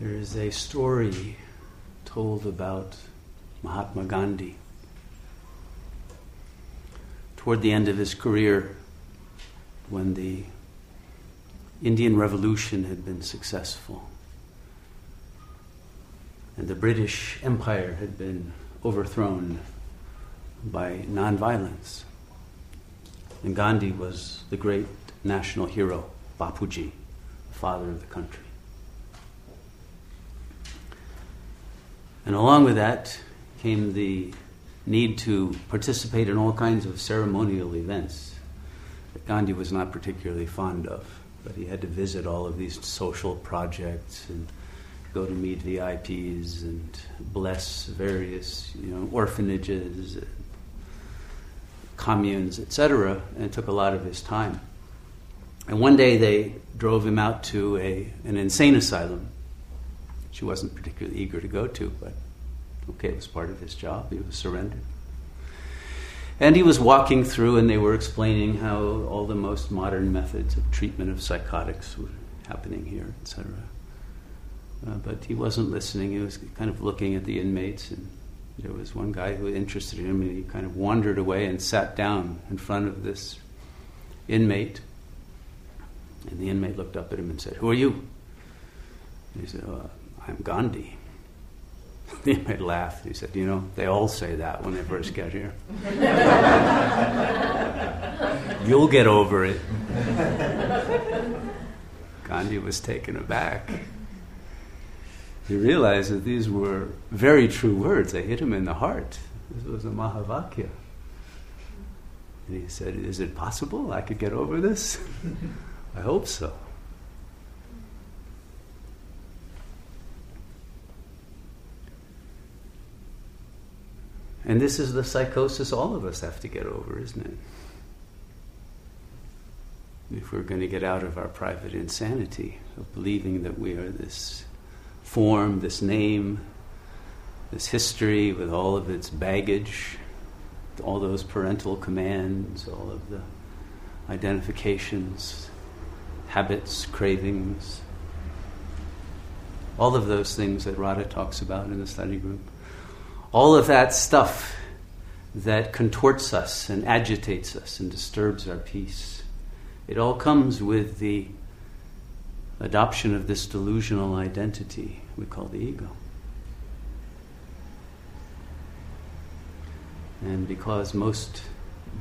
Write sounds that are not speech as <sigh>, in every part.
There is a story told about Mahatma Gandhi. Toward the end of his career, when the Indian Revolution had been successful and the British Empire had been overthrown by nonviolence. And Gandhi was the great national hero, Bapuji, the father of the country. And along with that came the need to participate in all kinds of ceremonial events that Gandhi was not particularly fond of. But he had to visit all of these social projects and go to meet VIPs and bless various you know, orphanages, communes, etc. And it took a lot of his time. And one day they drove him out to a, an insane asylum. She wasn't particularly eager to go to, but okay, it was part of his job. He was surrendered. And he was walking through, and they were explaining how all the most modern methods of treatment of psychotics were happening here, etc. Uh, but he wasn't listening. He was kind of looking at the inmates, and there was one guy who interested him, and he kind of wandered away and sat down in front of this inmate. And the inmate looked up at him and said, Who are you? And he said, oh, I'm Gandhi. <laughs> The inmate laughed. He said, You know, they all say that when they first get here. <laughs> You'll get over it. Gandhi was taken aback. He realized that these were very true words. They hit him in the heart. This was a Mahavakya. And he said, Is it possible I could get over this? <laughs> I hope so. And this is the psychosis all of us have to get over, isn't it? If we're going to get out of our private insanity of believing that we are this form, this name, this history with all of its baggage, all those parental commands, all of the identifications, habits, cravings, all of those things that Radha talks about in the study group all of that stuff that contorts us and agitates us and disturbs our peace. It all comes with the adoption of this delusional identity we call the ego. And because most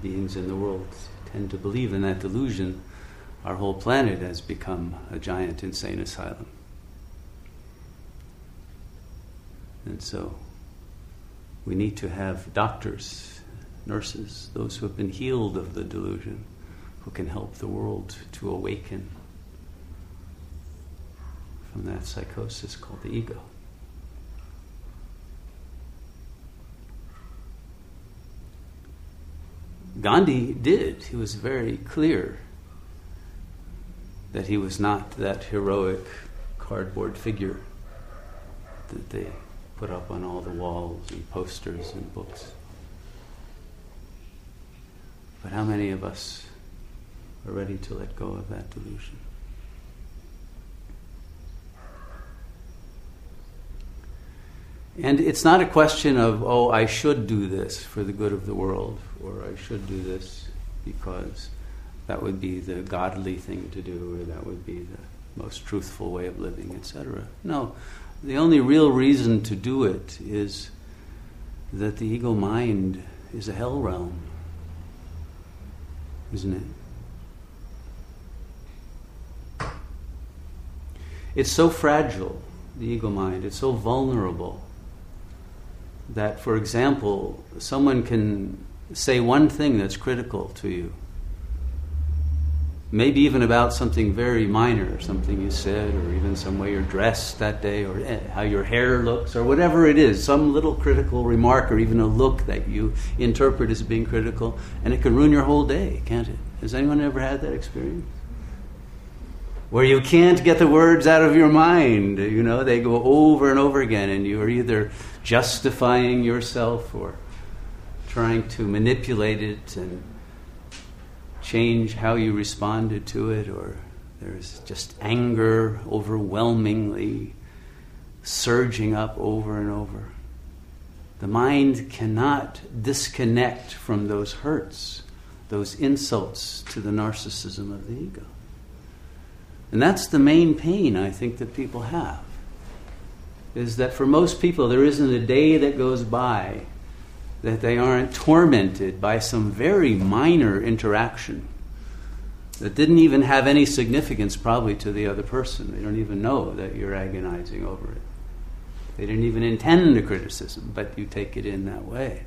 beings in the world tend to believe in that delusion, our whole planet has become a giant insane asylum. And so we need to have doctors, nurses, those who have been healed of the delusion, who can help the world to awaken from that psychosis called the ego. Gandhi did. He was very clear that he was not that heroic cardboard figure that they put up on all the walls and posters and books. But how many of us are ready to let go of that delusion? And it's not a question of, oh, I should do this for the good of the world, or I should do this because that would be the godly thing to do, or that would be the most truthful way of living, etc. No, the only real reason to do it is that the ego mind is a hell realm, isn't it? It's so fragile, the ego mind, it's so vulnerable that, for example, someone can say one thing that's critical to you maybe even about something very minor, something you said, or even some way you're dressed that day, or eh, how your hair looks, or whatever it is, some little critical remark, or even a look that you interpret as being critical, and it can ruin your whole day, can't it? Has anyone ever had that experience? Where you can't get the words out of your mind, you know, they go over and over again, and you are either justifying yourself or trying to manipulate it and change how you responded to it, or there's just anger overwhelmingly surging up over and over. The mind cannot disconnect from those hurts, those insults to the narcissism of the ego. And that's the main pain I think that people have. Is that for most people, there isn't a day that goes by that they aren't tormented by some very minor interaction that didn't even have any significance probably to the other person. They don't even know that you're agonizing over it. They didn't even intend a criticism, but you take it in that way.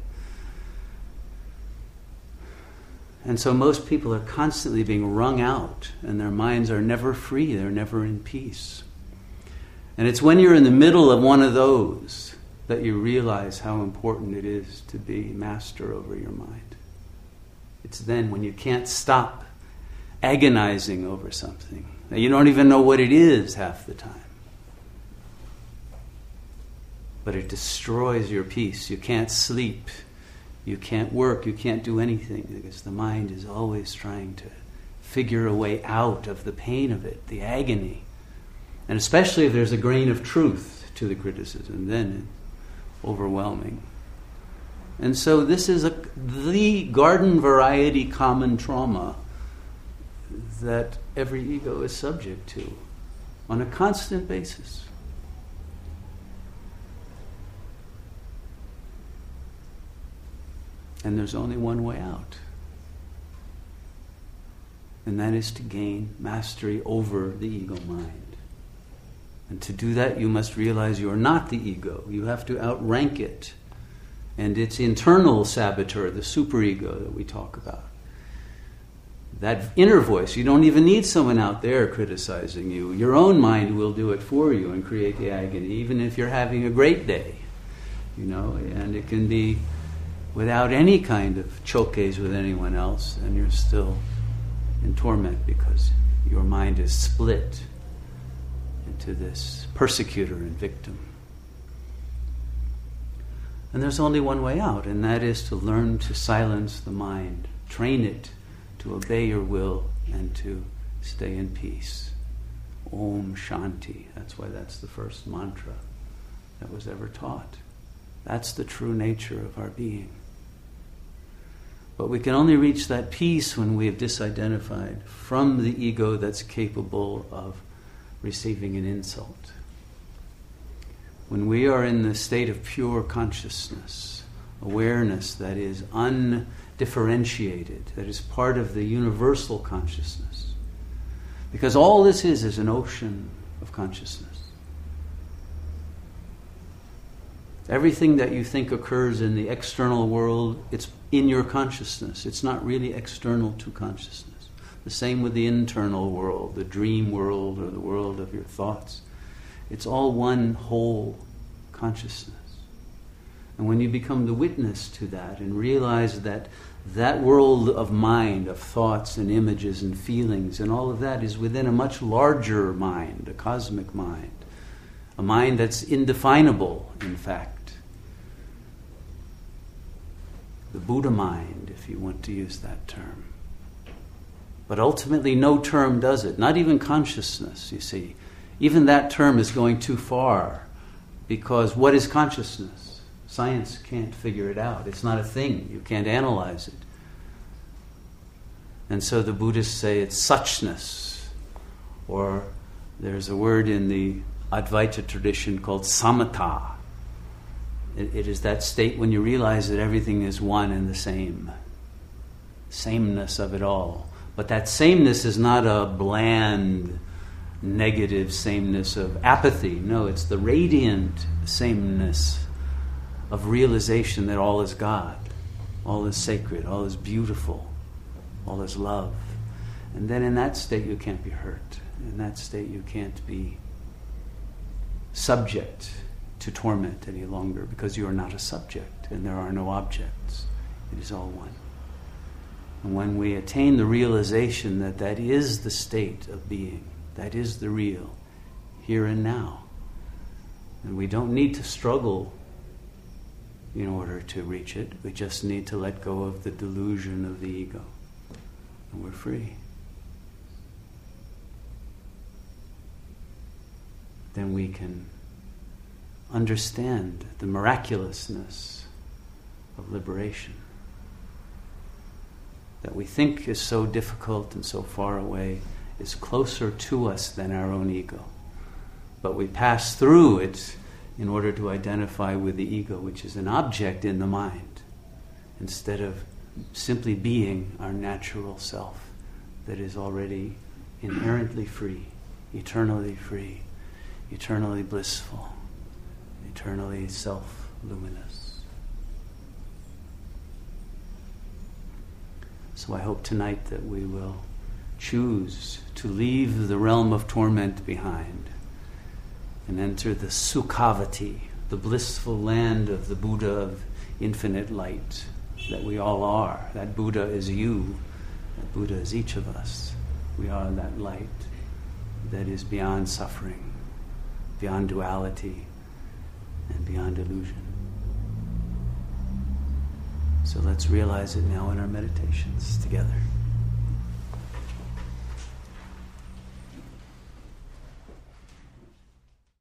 And so most people are constantly being wrung out, and their minds are never free, they're never in peace. And it's when you're in the middle of one of those that you realize how important it is to be master over your mind. It's then when you can't stop agonizing over something. You don't even know what it is half the time. But it destroys your peace. You can't sleep. You can't work. You can't do anything because the mind is always trying to figure a way out of the pain of it, the agony. And especially if there's a grain of truth to the criticism, then overwhelming. And so this is a, the garden variety common trauma that every ego is subject to on a constant basis. And there's only one way out. And that is to gain mastery over the ego mind. And to do that, you must realize you are not the ego. You have to outrank it and its internal saboteur, the superego that we talk about that inner voice. You don't even need someone out there criticizing you. Your own mind will do it for you and create the agony, even if you're having a great day. You know, and it can be without any kind of choques with anyone else, and you're still in torment because your mind is split into this persecutor and victim. And there's only one way out, and that is to learn to silence the mind, train it to obey your will and to stay in peace. Om Shanti. That's why that's the first mantra that was ever taught. That's the true nature of our being. But we can only reach that peace when we have disidentified from the ego that's capable of receiving an insult. When we are in the state of pure consciousness, awareness that is undifferentiated, that is part of the universal consciousness. Because all this is is an ocean of consciousness. Everything that you think occurs in the external world, it's in your consciousness. It's not really external to consciousness. The same with the internal world, the dream world, or the world of your thoughts. It's all one whole consciousness. And when you become the witness to that and realize that that world of mind, of thoughts and images and feelings and all of that is within a much larger mind, a cosmic mind, a mind that's indefinable, in fact. The Buddha mind, if you want to use that term. But ultimately, no term does it, not even consciousness, you see. Even that term is going too far because what is consciousness? Science can't figure it out. It's not a thing. You can't analyze it. And so the Buddhists say it's suchness. Or there's a word in the Advaita tradition called samatha. It, it is that state when you realize that everything is one and the same. Sameness of it all. But that sameness is not a bland, negative sameness of apathy. No, it's the radiant sameness of realization that all is God, all is sacred, all is beautiful, all is love. And then in that state, you can't be hurt. In that state, you can't be subject to torment any longer because you are not a subject and there are no objects. It is all one. And when we attain the realization that that is the state of being, that is the real, here and now, and we don't need to struggle in order to reach it. We just need to let go of the delusion of the ego, and we're free. Then we can understand the miraculousness of liberation that we think is so difficult and so far away is closer to us than our own ego. But we pass through it in order to identify with the ego, which is an object in the mind, instead of simply being our natural self that is already inherently free, eternally free, eternally blissful, eternally self luminous. So I hope tonight that we will choose to leave the realm of torment behind and enter the Sukhavati, the blissful land of the Buddha of infinite light that we all are. That Buddha is you, that Buddha is each of us. We are that light that is beyond suffering, beyond duality, and beyond illusion. So let's realize it now in our meditations together.